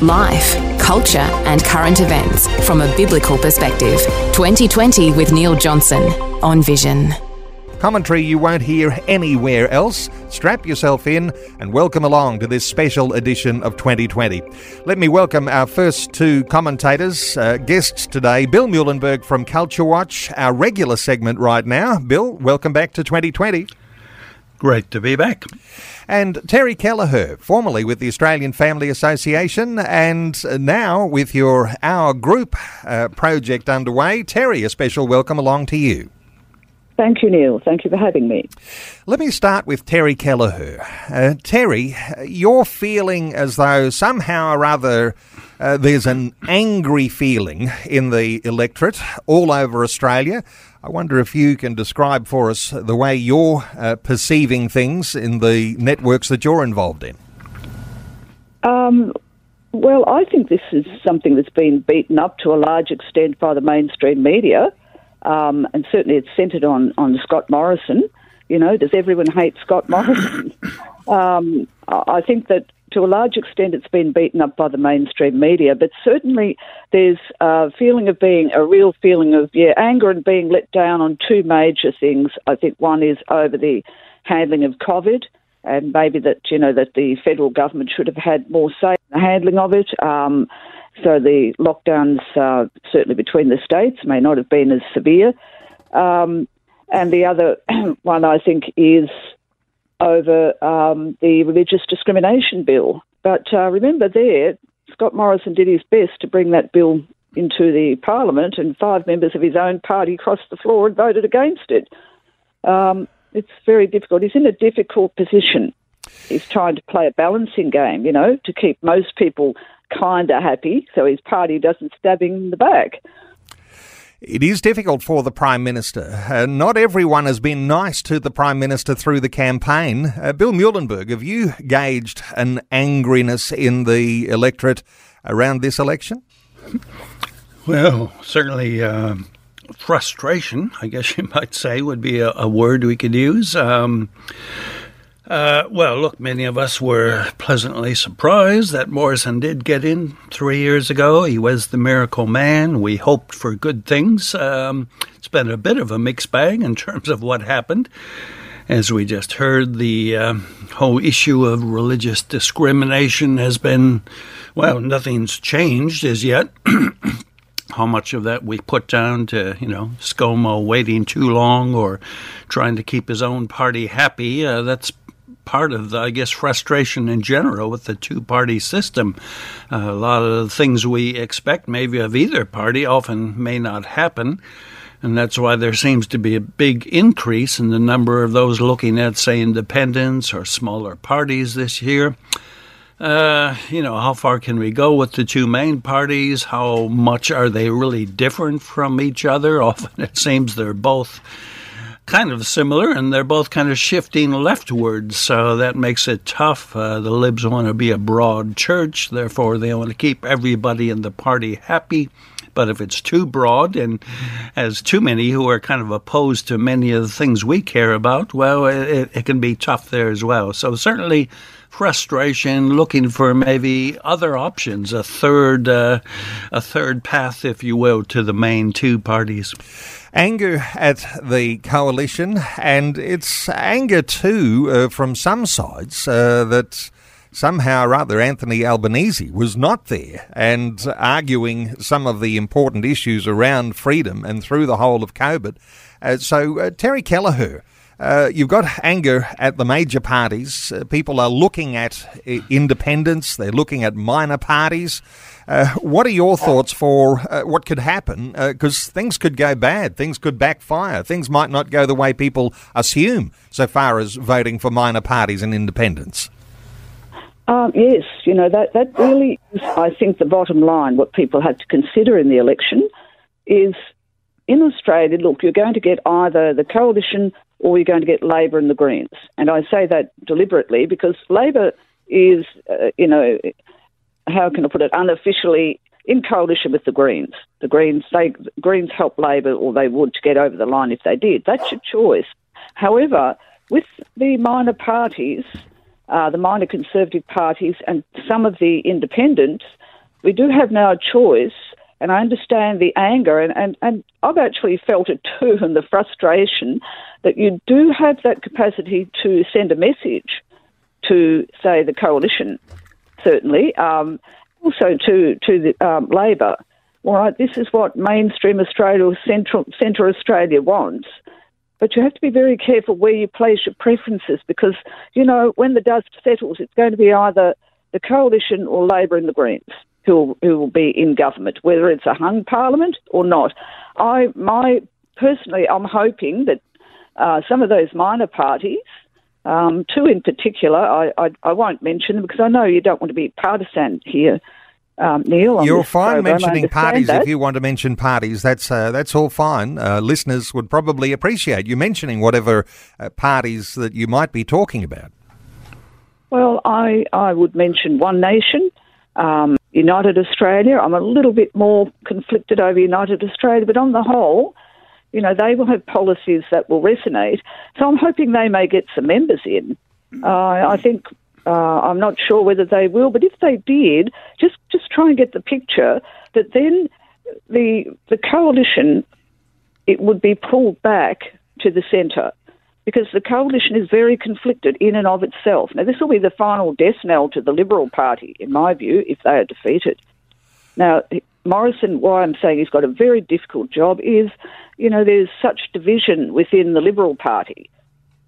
Life, culture, and current events from a biblical perspective. 2020 with Neil Johnson on Vision. Commentary you won't hear anywhere else. Strap yourself in and welcome along to this special edition of 2020. Let me welcome our first two commentators, uh, guests today. Bill Muehlenberg from Culture Watch, our regular segment right now. Bill, welcome back to 2020. Great to be back. And Terry Kelleher, formerly with the Australian Family Association, and now with your Our Group uh, project underway. Terry, a special welcome along to you. Thank you, Neil. Thank you for having me. Let me start with Terry Kelleher. Uh, Terry, you're feeling as though somehow or other uh, there's an angry feeling in the electorate all over Australia. I wonder if you can describe for us the way you're uh, perceiving things in the networks that you're involved in. Um, well, I think this is something that's been beaten up to a large extent by the mainstream media, um, and certainly it's centred on, on Scott Morrison. You know, does everyone hate Scott Morrison? um, I think that to a large extent, it's been beaten up by the mainstream media, but certainly there's a feeling of being a real feeling of yeah anger and being let down on two major things. I think one is over the handling of COVID, and maybe that you know that the federal government should have had more say in the handling of it. Um, so the lockdowns, uh, certainly between the states, may not have been as severe. Um, and the other one, I think, is over um, the religious discrimination bill. But uh, remember, there, Scott Morrison did his best to bring that bill into the parliament, and five members of his own party crossed the floor and voted against it. Um, it's very difficult. He's in a difficult position. He's trying to play a balancing game, you know, to keep most people kind of happy so his party doesn't stab him in the back. It is difficult for the Prime Minister. Uh, not everyone has been nice to the Prime Minister through the campaign. Uh, Bill Muehlenberg, have you gauged an angriness in the electorate around this election? Well, certainly uh, frustration, I guess you might say, would be a, a word we could use. Um, uh, well, look, many of us were pleasantly surprised that Morrison did get in three years ago. He was the miracle man. We hoped for good things. Um, it's been a bit of a mixed bag in terms of what happened. As we just heard, the uh, whole issue of religious discrimination has been, well, nothing's changed as yet. how much of that we put down to, you know, ScoMo waiting too long or trying to keep his own party happy, uh, that's part of the, I guess, frustration in general with the two party system. Uh, a lot of the things we expect, maybe of either party, often may not happen. And that's why there seems to be a big increase in the number of those looking at, say, independents or smaller parties this year. Uh, you know, how far can we go with the two main parties? How much are they really different from each other? Often it seems they're both kind of similar, and they're both kind of shifting leftwards, so that makes it tough. Uh, the Libs want to be a broad church, therefore, they want to keep everybody in the party happy. But if it's too broad and has too many who are kind of opposed to many of the things we care about, well, it, it can be tough there as well. So, certainly, frustration, looking for maybe other options, a third, uh, a third path, if you will, to the main two parties anger at the coalition, and it's anger too uh, from some sides uh, that somehow or other Anthony Albanese was not there and arguing some of the important issues around freedom and through the whole of COVID. Uh, so, uh, Terry Kelleher. Uh, you've got anger at the major parties. Uh, people are looking at uh, independents. They're looking at minor parties. Uh, what are your thoughts for uh, what could happen? Because uh, things could go bad, things could backfire, things might not go the way people assume, so far as voting for minor parties and independents. Um, yes, you know that that really is, I think, the bottom line. What people have to consider in the election is in Australia, look, you're going to get either the coalition or you're going to get Labor and the Greens. And I say that deliberately because Labor is, uh, you know, how can I put it, unofficially in coalition with the Greens. The Greens, they Greens help Labor, or they would to get over the line if they did. That's your choice. However, with the minor parties, uh, the minor Conservative parties, and some of the independents, we do have now a choice. And I understand the anger, and, and, and I've actually felt it too, and the frustration that you do have that capacity to send a message to, say, the coalition, certainly, um, also to to the um, Labor. All right, this is what mainstream Australia or central centre Australia wants. But you have to be very careful where you place your preferences because, you know, when the dust settles, it's going to be either the coalition or Labor and the Greens who will, who will be in government, whether it's a hung parliament or not. I, my personally, I'm hoping that uh, some of those minor parties, um, two in particular, I, I, I, won't mention them because I know you don't want to be partisan here. Um, Neil, you're fine program. mentioning parties that. if you want to mention parties. That's uh, that's all fine. Uh, listeners would probably appreciate you mentioning whatever uh, parties that you might be talking about. Well, I I would mention One Nation, um, United Australia. I'm a little bit more conflicted over United Australia, but on the whole, you know, they will have policies that will resonate. So I'm hoping they may get some members in. Uh, I think uh, I'm not sure whether they will, but if they did, just just try and get the picture that then the the coalition it would be pulled back to the centre because the coalition is very conflicted in and of itself. Now, this will be the final death knell to the Liberal Party, in my view, if they are defeated. Now, Morrison, why I'm saying he's got a very difficult job is, you know, there's such division within the Liberal Party.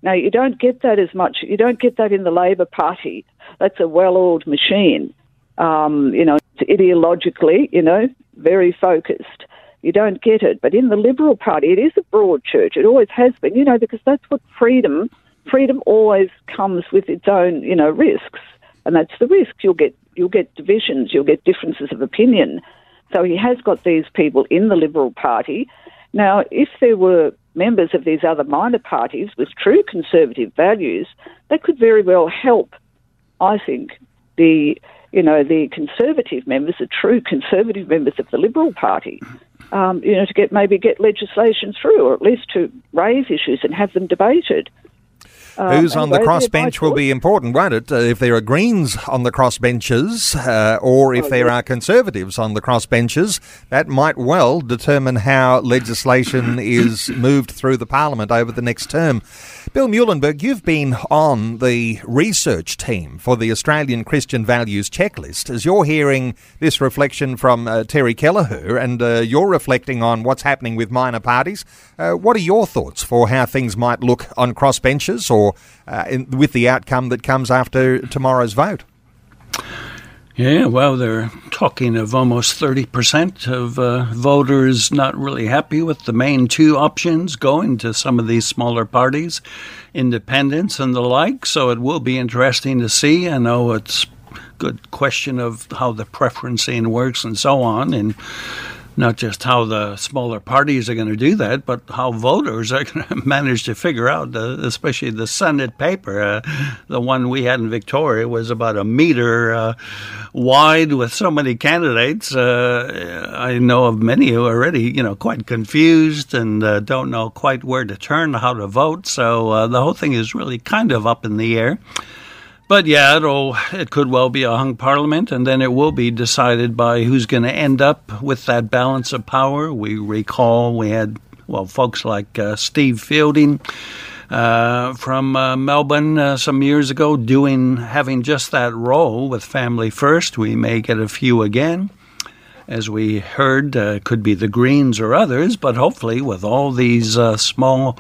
Now, you don't get that as much, you don't get that in the Labor Party. That's a well oiled machine. Um, you know, ideologically, you know, very focused. You don't get it. But in the Liberal Party, it is a broad church. It always has been, you know, because that's what freedom, freedom always comes with its own, you know, risks. And that's the risk. You'll get, you'll get divisions, you'll get differences of opinion. So he has got these people in the Liberal Party. Now, if there were members of these other minor parties with true conservative values, that could very well help, I think, the you know the conservative members, the true conservative members of the Liberal Party, um, you know, to get maybe get legislation through, or at least to raise issues and have them debated. Uh, Who's on the crossbench will be important, won't it? Uh, if there are Greens on the crossbenches, uh, or if oh, there are Conservatives on the crossbenches, that might well determine how legislation is moved through the Parliament over the next term. Bill Muehlenberg, you've been on the research team for the Australian Christian Values Checklist. As you're hearing this reflection from uh, Terry Kelleher and uh, you're reflecting on what's happening with minor parties, uh, what are your thoughts for how things might look on crossbenches or uh, in, with the outcome that comes after tomorrow's vote? Yeah, well, they're talking of almost 30% of uh, voters not really happy with the main two options going to some of these smaller parties, independents and the like. So it will be interesting to see. I know it's a good question of how the preferencing works and so on. And not just how the smaller parties are going to do that, but how voters are going to manage to figure out, uh, especially the Senate paper. Uh, the one we had in Victoria was about a meter uh, wide with so many candidates. Uh, I know of many who are already, you know, quite confused and uh, don't know quite where to turn, how to vote. So uh, the whole thing is really kind of up in the air. But yeah, it'll, it could well be a hung parliament, and then it will be decided by who's going to end up with that balance of power. We recall we had, well, folks like uh, Steve Fielding uh, from uh, Melbourne uh, some years ago doing, having just that role with Family First. We may get a few again. As we heard, uh, could be the Greens or others, but hopefully with all these uh, small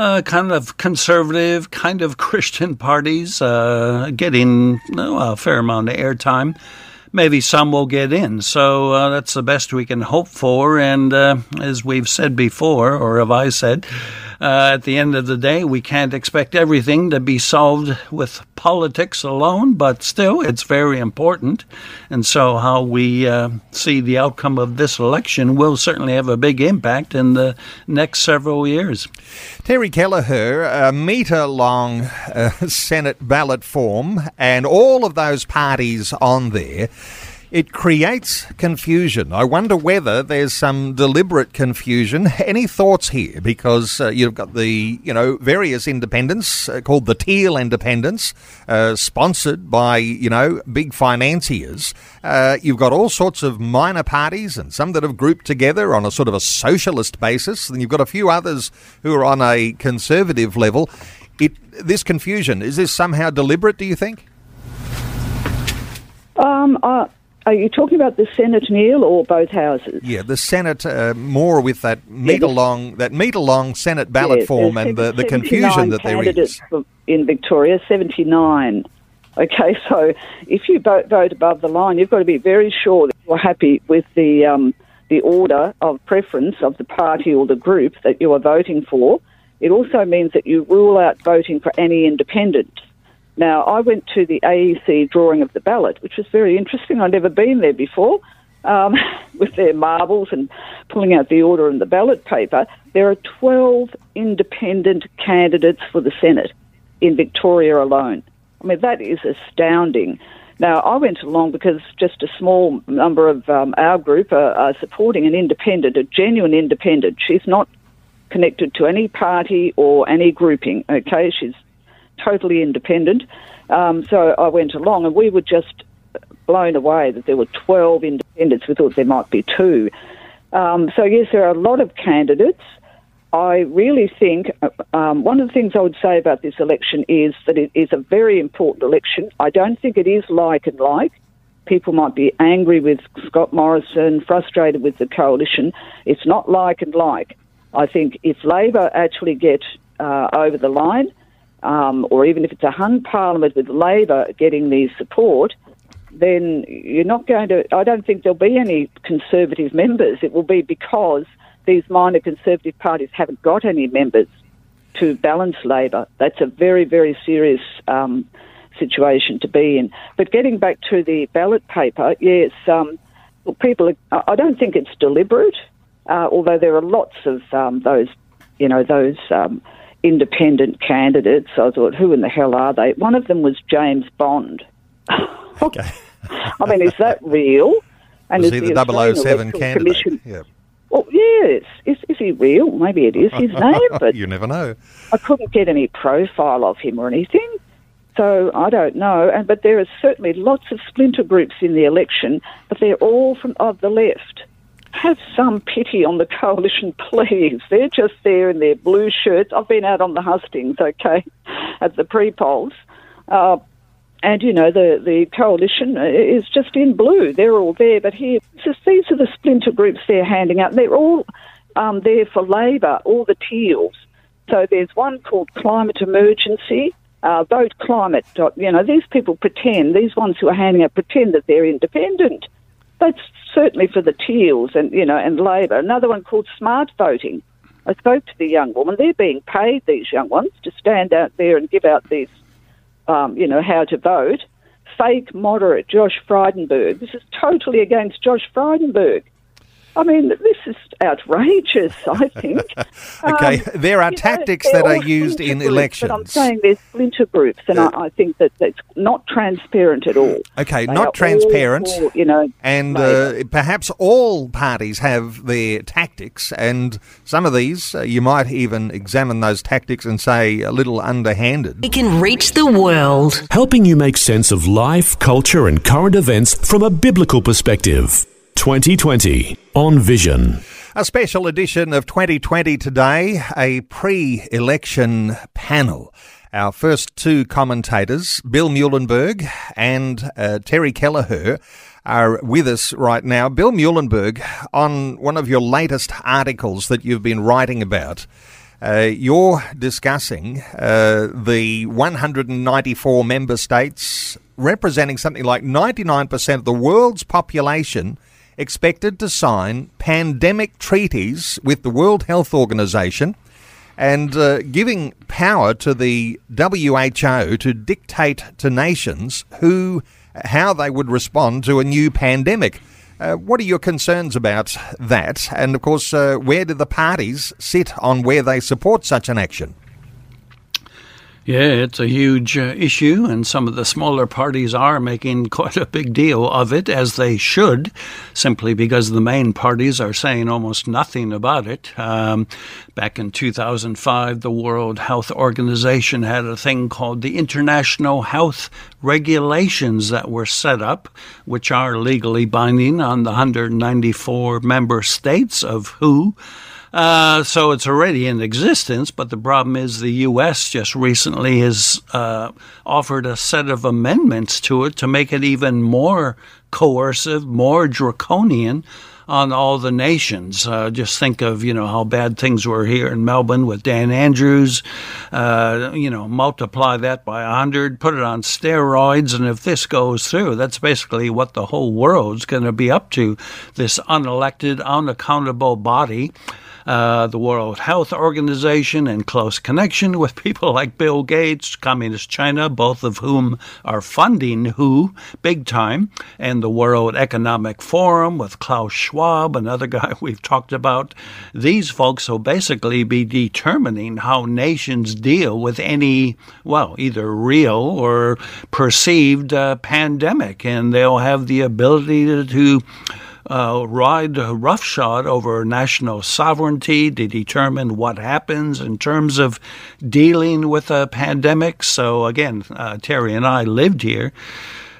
uh, kind of conservative, kind of Christian parties uh, getting a fair amount of airtime. Maybe some will get in. So uh, that's the best we can hope for. And uh, as we've said before, or have I said, uh, at the end of the day, we can't expect everything to be solved with politics alone, but still, it's very important. And so, how we uh, see the outcome of this election will certainly have a big impact in the next several years. Terry Kelleher, a metre long uh, Senate ballot form, and all of those parties on there. It creates confusion. I wonder whether there's some deliberate confusion. Any thoughts here? Because uh, you've got the, you know, various independents uh, called the Teal Independents, uh, sponsored by, you know, big financiers. Uh, you've got all sorts of minor parties and some that have grouped together on a sort of a socialist basis. And you've got a few others who are on a conservative level. It, this confusion, is this somehow deliberate, do you think? Um, uh, are you talking about the Senate, Neil, or both houses? Yeah, the Senate uh, more with that metre long that metre long Senate ballot Yes, form and the, the confusion that there candidates in Victoria, 79. Okay, so if you vote, vote above the line, you've got to be very sure that you're happy with the um, the order of preference of the party or the group that you are voting for. It also means that you rule out voting for any independent. Now, I went to the AEC drawing of the ballot, which was very interesting. I'd never been there before, um, with their marbles and pulling out the order and the ballot paper. There are 12 independent candidates for the Senate in Victoria alone. I mean, that is astounding. Now, I went along because just a small number of um, our group are, are supporting an independent, a genuine independent. She's not connected to any party or any grouping, okay? She's totally independent. Um, so I went along, and we were just blown away that there were 12 independents. We thought there might be two. Um, so, yes, there are a lot of candidates. I really think um, one of the things I would say about this election is that it is a very important election. I don't think it is like and like. People might be angry with Scott Morrison, frustrated with the coalition. It's not like and like. I think if Labor actually get uh, over the line, um, or even if it's a hung parliament with Labor getting the support, then you're not going to. I don't think there'll be any Conservative members. It will be because these minor Conservative parties haven't got any members to balance Labor. That's a very, very serious um, situation to be in. But getting back to the ballot paper, yes, um, well, people. Are, I don't think it's deliberate, uh, although there are lots of um, those, you know, those. Independent candidates. I thought, who in the hell are they? One of them was James Bond. Okay. I mean, is that real? And Was is he the Australian 007 Electoral candidate? Commission- Yeah. Well, yes. Is, is he real? Maybe it is his name, but you never know. I couldn't get any profile of him or anything. So I don't know. And but there are certainly lots of splinter groups in the election, but they're all from of the left. Have some pity on the coalition, please. They're just there in their blue shirts. I've been out on the hustings, okay, at the pre-polls. Uh, and you know the the coalition is just in blue. They're all there, but here just these are the splinter groups they're handing out. They're all um, there for Labor, all the teals. So there's one called Climate Emergency. Uh, vote climate. You know these people pretend. These ones who are handing out pretend that they're independent. That's certainly for the teals and you know and Labor. Another one called Smart Voting. I spoke to the young woman. They're being paid these young ones to stand out there and give out these um, you know, how to vote. Fake moderate Josh Frydenberg. This is totally against Josh Frydenberg. I mean, this is outrageous, I think. Okay, Um, there are you know, tactics they're that are used in groups, elections. But I'm saying they're splinter groups, and I, I think that that's not transparent at all. Okay, They not are all transparent. you know, And uh, perhaps all parties have their tactics, and some of these uh, you might even examine those tactics and say a little underhanded. We can reach the world. helping you make sense of life, culture, and current events from a biblical perspective. 2020 on Vision. A special edition of 2020 today, a pre election panel. Our first two commentators, Bill Muehlenberg and uh, Terry Kelleher, are with us right now. Bill Muehlenberg, on one of your latest articles that you've been writing about, uh, you're discussing uh, the 194 member states representing something like 99% of the world's population expected to sign pandemic treaties with the World Health Organization and uh, giving power to the WHO to dictate to nations who how they would respond to a new pandemic. Uh, what are your concerns about that? And of course, uh, where do the parties sit on where they support such an action? Yeah, it's a huge uh, issue, and some of the smaller parties are making quite a big deal of it, as they should, simply because the main parties are saying almost nothing about it. Um, back in 2005, the World Health Organization had a thing called the International Health Regulations that were set up, which are legally binding on the 194 member states of WHO. Uh, so it's already in existence, but the problem is the U.S. just recently has uh, offered a set of amendments to it to make it even more coercive, more draconian on all the nations. Uh, just think of you know how bad things were here in Melbourne with Dan Andrews. Uh, you know, multiply that by hundred, put it on steroids, and if this goes through, that's basically what the whole world's going to be up to. This unelected, unaccountable body uh, the World Health Organization in close connection with people like Bill Gates, Communist China, both of whom are funding WHO big time, and the World Economic Forum with Klaus Schwab, another guy we've talked about. These folks will basically be determining how nations deal with any, well, either real or perceived uh, pandemic, and they'll have the ability to, to uh, ride roughshod over national sovereignty to determine what happens in terms of dealing with a pandemic. So, again, uh, Terry and I lived here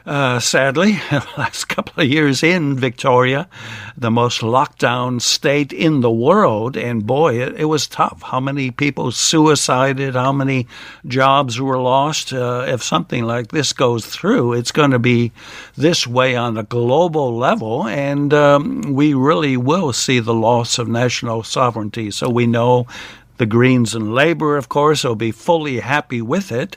uh, sadly, last couple of years in Victoria, the most lockdown state in the world, and boy, it, it was tough. How many people suicided? How many jobs were lost? Uh, if something like this goes through, it's going to be this way on a global level, and um, we really will see the loss of national sovereignty. So we know the Greens and Labour, of course, will be fully happy with it.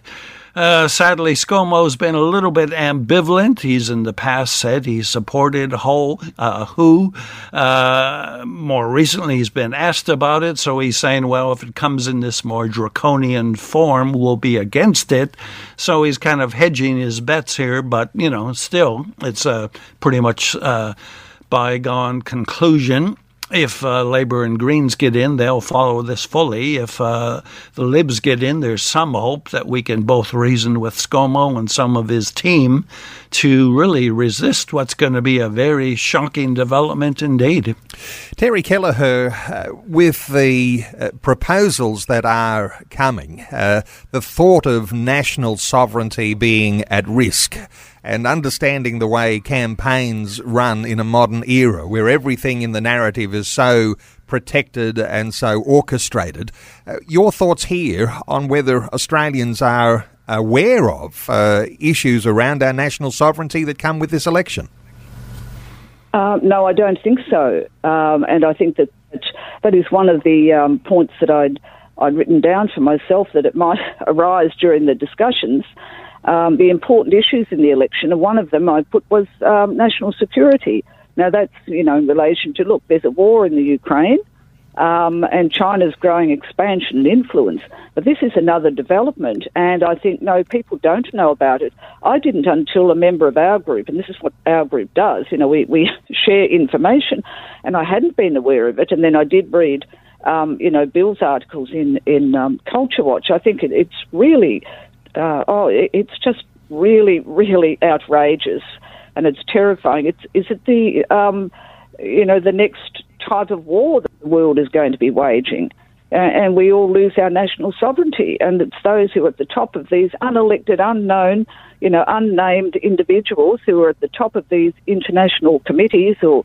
Uh, sadly, ScoMo's been a little bit ambivalent. He's in the past said he supported whole, uh, WHO. Uh, more recently, he's been asked about it, so he's saying, well, if it comes in this more draconian form, we'll be against it. So he's kind of hedging his bets here, but, you know, still, it's a pretty much uh, bygone conclusion if uh, Labour and Greens get in, they'll follow this fully. If uh, the Libs get in, there's some hope that we can both reason with ScoMo and some of his team to really resist what's going to be a very shocking development indeed. Terry Kelleher, uh, with the uh, proposals that are coming, uh, the thought of national sovereignty being at risk, and understanding the way campaigns run in a modern era where everything in the narrative is so protected and so orchestrated. Uh, your thoughts here on whether Australians are aware of uh, issues around our national sovereignty that come with this election? Uh, no, I don't think so. Um, and I think that that is one of the um, points that I'd, I'd written down for myself that it might arise during the discussions um, the important issues in the election, and one of them I put was um, national security. Now, that's, you know, in relation to, look, there's a war in the Ukraine um, and China's growing expansion and influence. But this is another development, and I think, no, people don't know about it. I didn't until a member of our group, and this is what our group does, you know, we, we share information, and I hadn't been aware of it, and then I did read. Um, you know, Bill's articles in in um, Culture Watch. I think it, it's really uh, oh, it's just really, really outrageous, and it's terrifying. It's is it the um, you know the next type of war that the world is going to be waging, uh, and we all lose our national sovereignty, and it's those who are at the top of these unelected, unknown, you know, unnamed individuals who are at the top of these international committees or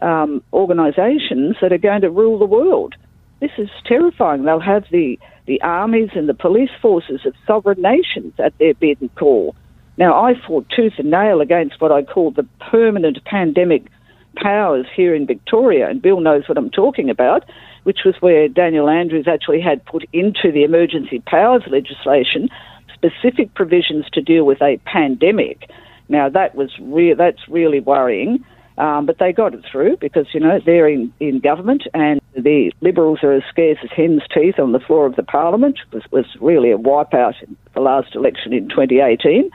um, organisations that are going to rule the world. This is terrifying. They'll have the the armies and the police forces of sovereign nations at their beck and call. Now, I fought tooth and nail against what I call the permanent pandemic powers here in Victoria, and Bill knows what I'm talking about, which was where Daniel Andrews actually had put into the emergency powers legislation specific provisions to deal with a pandemic. Now, that was re- that's really worrying. Um, but they got it through because, you know, they're in, in government and the Liberals are as scarce as hen's teeth on the floor of the Parliament. It was, was really a wipeout in the last election in 2018.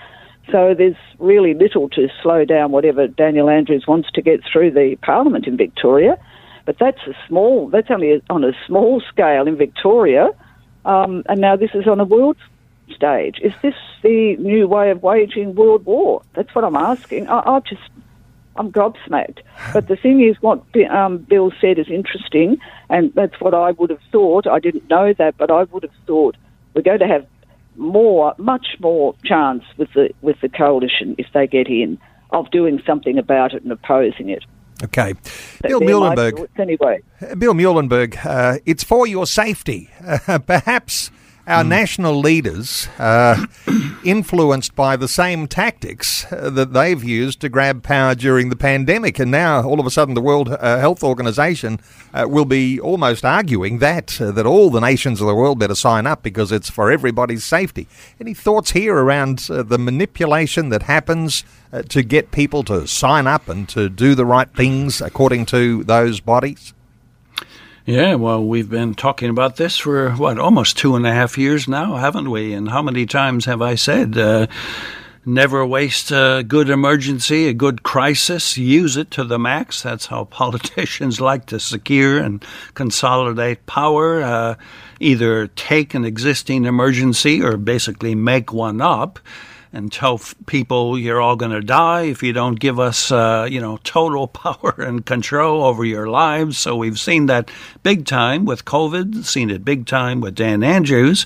So there's really little to slow down whatever Daniel Andrews wants to get through the Parliament in Victoria. But that's a small, that's only on a small scale in Victoria. Um, and now this is on a world stage. Is this the new way of waging world war? That's what I'm asking. I, I just I'm gobsmacked. But the thing is, what um, Bill said is interesting, and that's what I would have thought. I didn't know that, but I would have thought we're going to have more, much more chance with the with the coalition if they get in of doing something about it and opposing it. Okay, But Bill Muehlenberg. Anyway, Bill Muehlenberg, uh, it's for your safety. Uh, perhaps our national leaders, uh, influenced by the same tactics uh, that they've used to grab power during the pandemic, and now all of a sudden the World uh, Health Organization uh, will be almost arguing that uh, that all the nations of the world better sign up because it's for everybody's safety. Any thoughts here around uh, the manipulation that happens? Uh, to get people to sign up and to do the right things according to those bodies? Yeah, well, we've been talking about this for what almost two and a half years now, haven't we? And how many times have I said, uh, never waste a good emergency, a good crisis, use it to the max? That's how politicians like to secure and consolidate power. Uh, either take an existing emergency or basically make one up and tell people you're all going to die if you don't give us, uh, you know, total power and control over your lives. So we've seen that big time with COVID, seen it big time with Dan Andrews.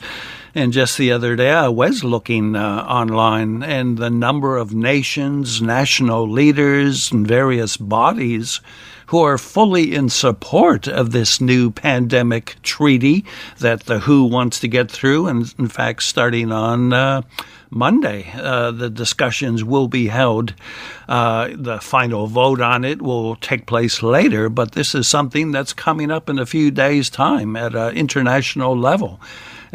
And just the other day, I was looking uh, online, and the number of nations, national leaders, and various bodies who are fully in support of this new pandemic treaty that the WHO wants to get through. And in fact, starting on uh, Monday, uh, the discussions will be held. Uh, the final vote on it will take place later, but this is something that's coming up in a few days' time at an international level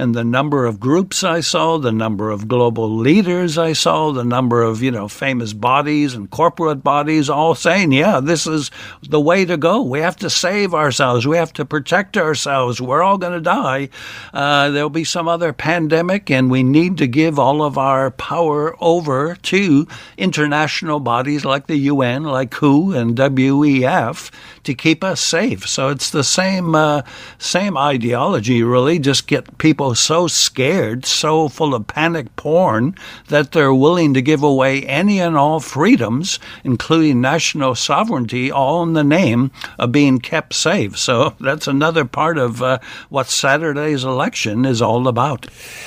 and the number of groups I saw, the number of global leaders I saw, the number of, you know, famous bodies and corporate bodies all saying, yeah, this is the way to go. We have to save ourselves. We have to protect ourselves. We're all going to die. Uh, there'll be some other pandemic, and we need to give all of our power over to international bodies like the UN, like WHO and WEF to keep us safe. So it's the same uh, same ideology, really. Just get people so scared, so full of panic porn that they're willing to give away any and all freedoms, including national sovereignty, all in the name of being kept safe. So that's another part of uh, what Saturday's election is all about.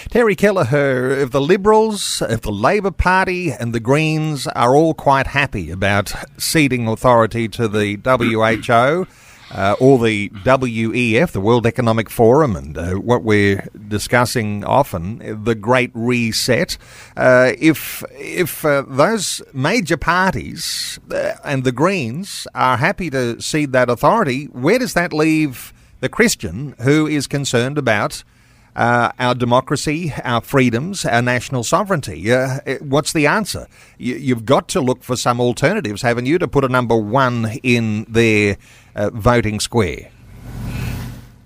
Terry Kelleher, if the Liberals, if the Labor Party, and the Greens are all quite happy about ceding authority to the WHO. Uh, or the WEF, the World Economic Forum, and uh, what we're discussing often, the Great Reset. Uh, if if uh, those major parties uh, and the Greens are happy to cede that authority, where does that leave the Christian who is concerned about uh, our democracy, our freedoms, our national sovereignty. Uh, what's the answer? You, you've got to look for some alternatives, haven't you, to put a number one in their uh, voting square?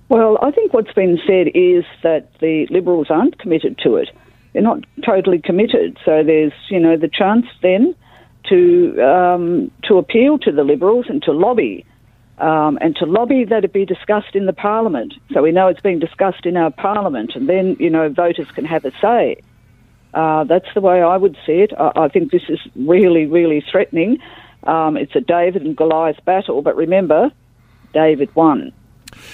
Well, I think what's been said is that the Liberals aren't committed to it. They're not totally committed. So there's, you know, the chance then to um, to appeal to the Liberals and to lobby. Um, and to lobby that it be discussed in the Parliament. So we know it's being discussed in our Parliament, and then, you know, voters can have a say. Uh, that's the way I would see it. I, I think this is really, really threatening. Um, it's a David and Goliath battle, but remember, David won.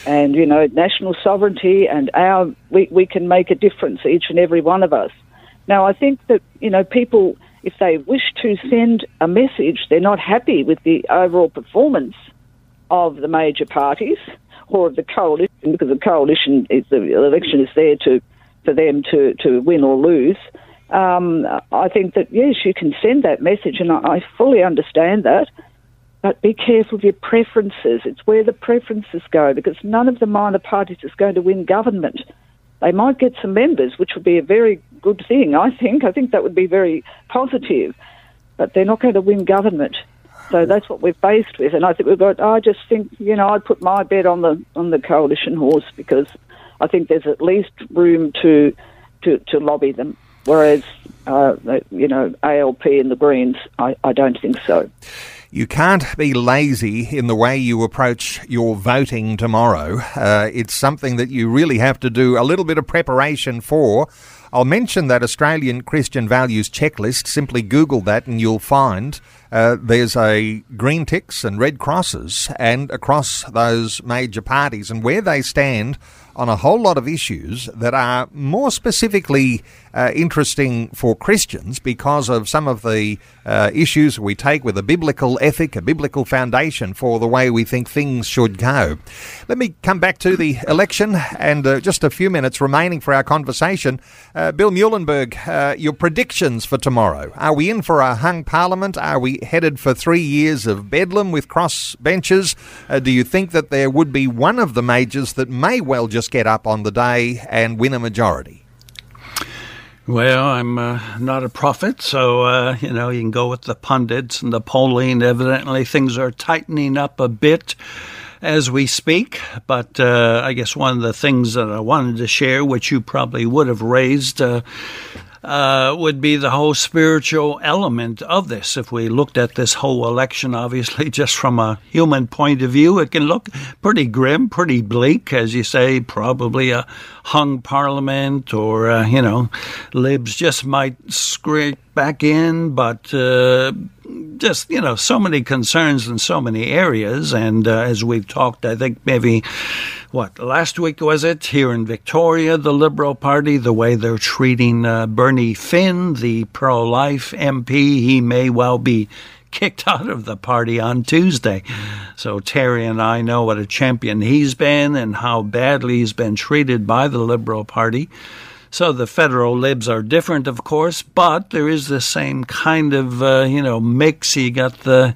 And, you know, national sovereignty and our, we, we can make a difference, each and every one of us. Now, I think that, you know, people, if they wish to send a message, they're not happy with the overall performance of the major parties or of the coalition, because the coalition is the election is there to for them to, to win or lose. Um, I think that yes, you can send that message, and I, I fully understand that. But be careful of your preferences. It's where the preferences go, because none of the minor parties is going to win government. They might get some members, which would be a very good thing. I think. I think that would be very positive, but they're not going to win government. So that's what we're faced with, and I think we've got. I just think you know I'd put my bet on the on the coalition horse because I think there's at least room to to, to lobby them. Whereas, uh, you know, ALP and the Greens, I, I don't think so. You can't be lazy in the way you approach your voting tomorrow. Uh, it's something that you really have to do a little bit of preparation for. I'll mention that Australian Christian Values checklist. Simply Google that and you'll find uh, there's a green ticks and red crosses and across those major parties. And where they stand on a whole lot of issues that are more specifically uh, interesting for Christians because of some of the uh, issues we take with a biblical ethic, a biblical foundation for the way we think things should go. Let me come back to the election and uh, just a few minutes remaining for our conversation. Uh, Bill Muehlenberg, uh, your predictions for tomorrow. Are we in for a hung parliament? Are we headed for three years of bedlam with cross benches? Uh, do you think that there would be one of the majors that may well just get up on the day and win a majority? Well, I'm uh, not a prophet, so uh, you know you can go with the pundits and the polling. Evidently, things are tightening up a bit as we speak. But uh, I guess one of the things that I wanted to share, which you probably would have raised uh, uh, would be the whole spiritual element of this. If we looked at this whole election, obviously, just from a human point of view, it can look pretty grim, pretty bleak, as you say, probably a hung parliament or, uh, you know, libs just might scrape back in, but. Uh, just you know so many concerns in so many areas and uh, as we've talked i think maybe what last week was it here in Victoria, the Liberal Party, the way they're treating uh, Bernie Finn, the pro-life MP, he may well be kicked out of the party on Tuesday. So Terry and I know what a champion he's been and how badly he's been treated by the Liberal Party. So the federal libs are different, of course, but there is the same kind of uh, you know mix. You got the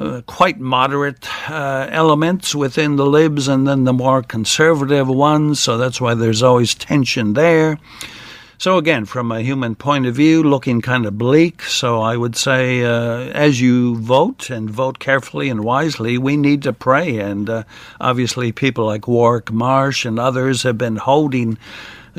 uh, quite moderate uh, elements within the libs and then the more conservative ones. So that's why there's always tension there. So, again, from a human point of view, looking kind of bleak. So, I would say uh, as you vote and vote carefully and wisely, we need to pray. And uh, obviously, people like Warwick Marsh and others have been holding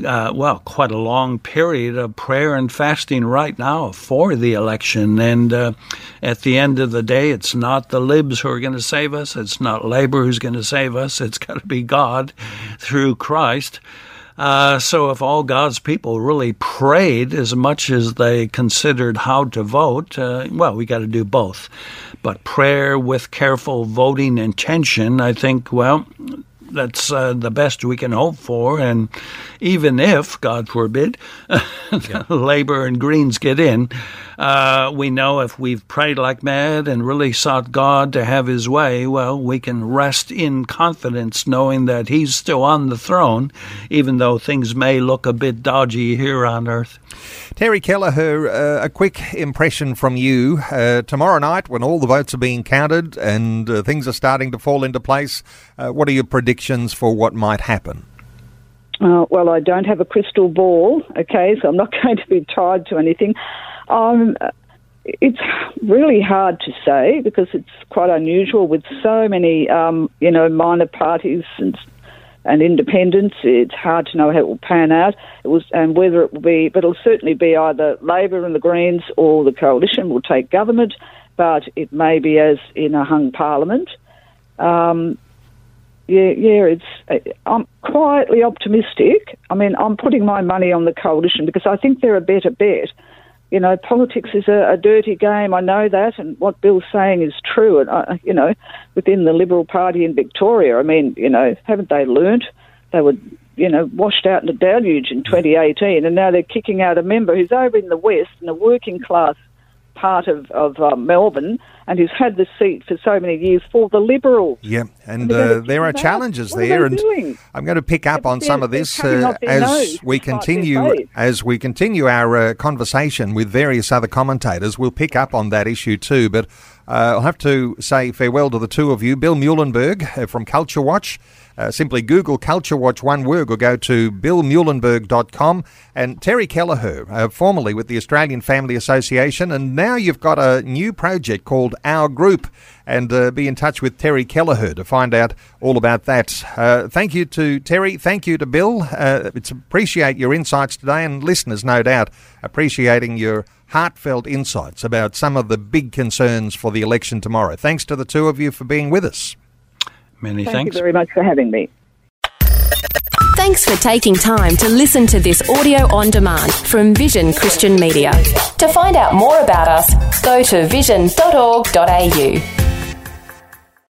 uh, well, quite a long period of prayer and fasting right now for the election. And uh, at the end of the day, it's not the libs who are going to save us. It's not labor who's going to save us. It's got to be God through Christ. Uh, so, if all God's people really prayed as much as they considered how to vote, uh, well, we got to do both. But prayer with careful voting intention, I think, well, that's uh, the best we can hope for. And even if, God forbid, yeah. Labor and Greens get in, uh, we know if we've prayed like mad and really sought God to have His way, well, we can rest in confidence knowing that He's still on the throne, even though things may look a bit dodgy here on earth. Terry Kelleher, uh, a quick impression from you. Uh, tomorrow night, when all the votes are being counted and uh, things are starting to fall into place, uh, what are your predictions for what might happen? Uh, well, I don't have a crystal ball, okay, so I'm not going to be tied to anything. Um, it's really hard to say because it's quite unusual with so many, um, you know, minor parties and and independents. It's hard to know how it will pan out. It was and whether it will be, but it'll certainly be either Labor and the Greens or the coalition will take government. But it may be as in a hung parliament. Um, yeah, yeah, it's. Uh, I'm quietly optimistic. I mean, I'm putting my money on the coalition because I think they're a better bet. You know, politics is a, a dirty game. I know that, and what Bill's saying is true. And I, you know, within the Liberal Party in Victoria, I mean, you know, haven't they learnt? They were, you know, washed out in a deluge in 2018, and now they're kicking out a member who's over in the West in a working class part of, of uh, Melbourne and who's had the seat for so many years for the Liberals. Yeah, and, and uh, there are challenges there, and doing? I'm going to pick up on some of this uh, as we continue as we continue our uh, conversation with various other commentators. We'll pick up on that issue too, but. Uh, I'll have to say farewell to the two of you. Bill Muehlenberg uh, from Culture Watch, Uh, simply Google Culture Watch one word or go to billmuehlenberg.com. And Terry Kelleher, uh, formerly with the Australian Family Association, and now you've got a new project called Our Group. And uh, be in touch with Terry Kelleher to find out all about that. Uh, thank you to Terry. Thank you to Bill. Uh, it's appreciate your insights today, and listeners, no doubt, appreciating your heartfelt insights about some of the big concerns for the election tomorrow. Thanks to the two of you for being with us. Many Thank thanks. you very much for having me. Thanks for taking time to listen to this audio on demand from Vision Christian Media. To find out more about us, go to vision.org.au.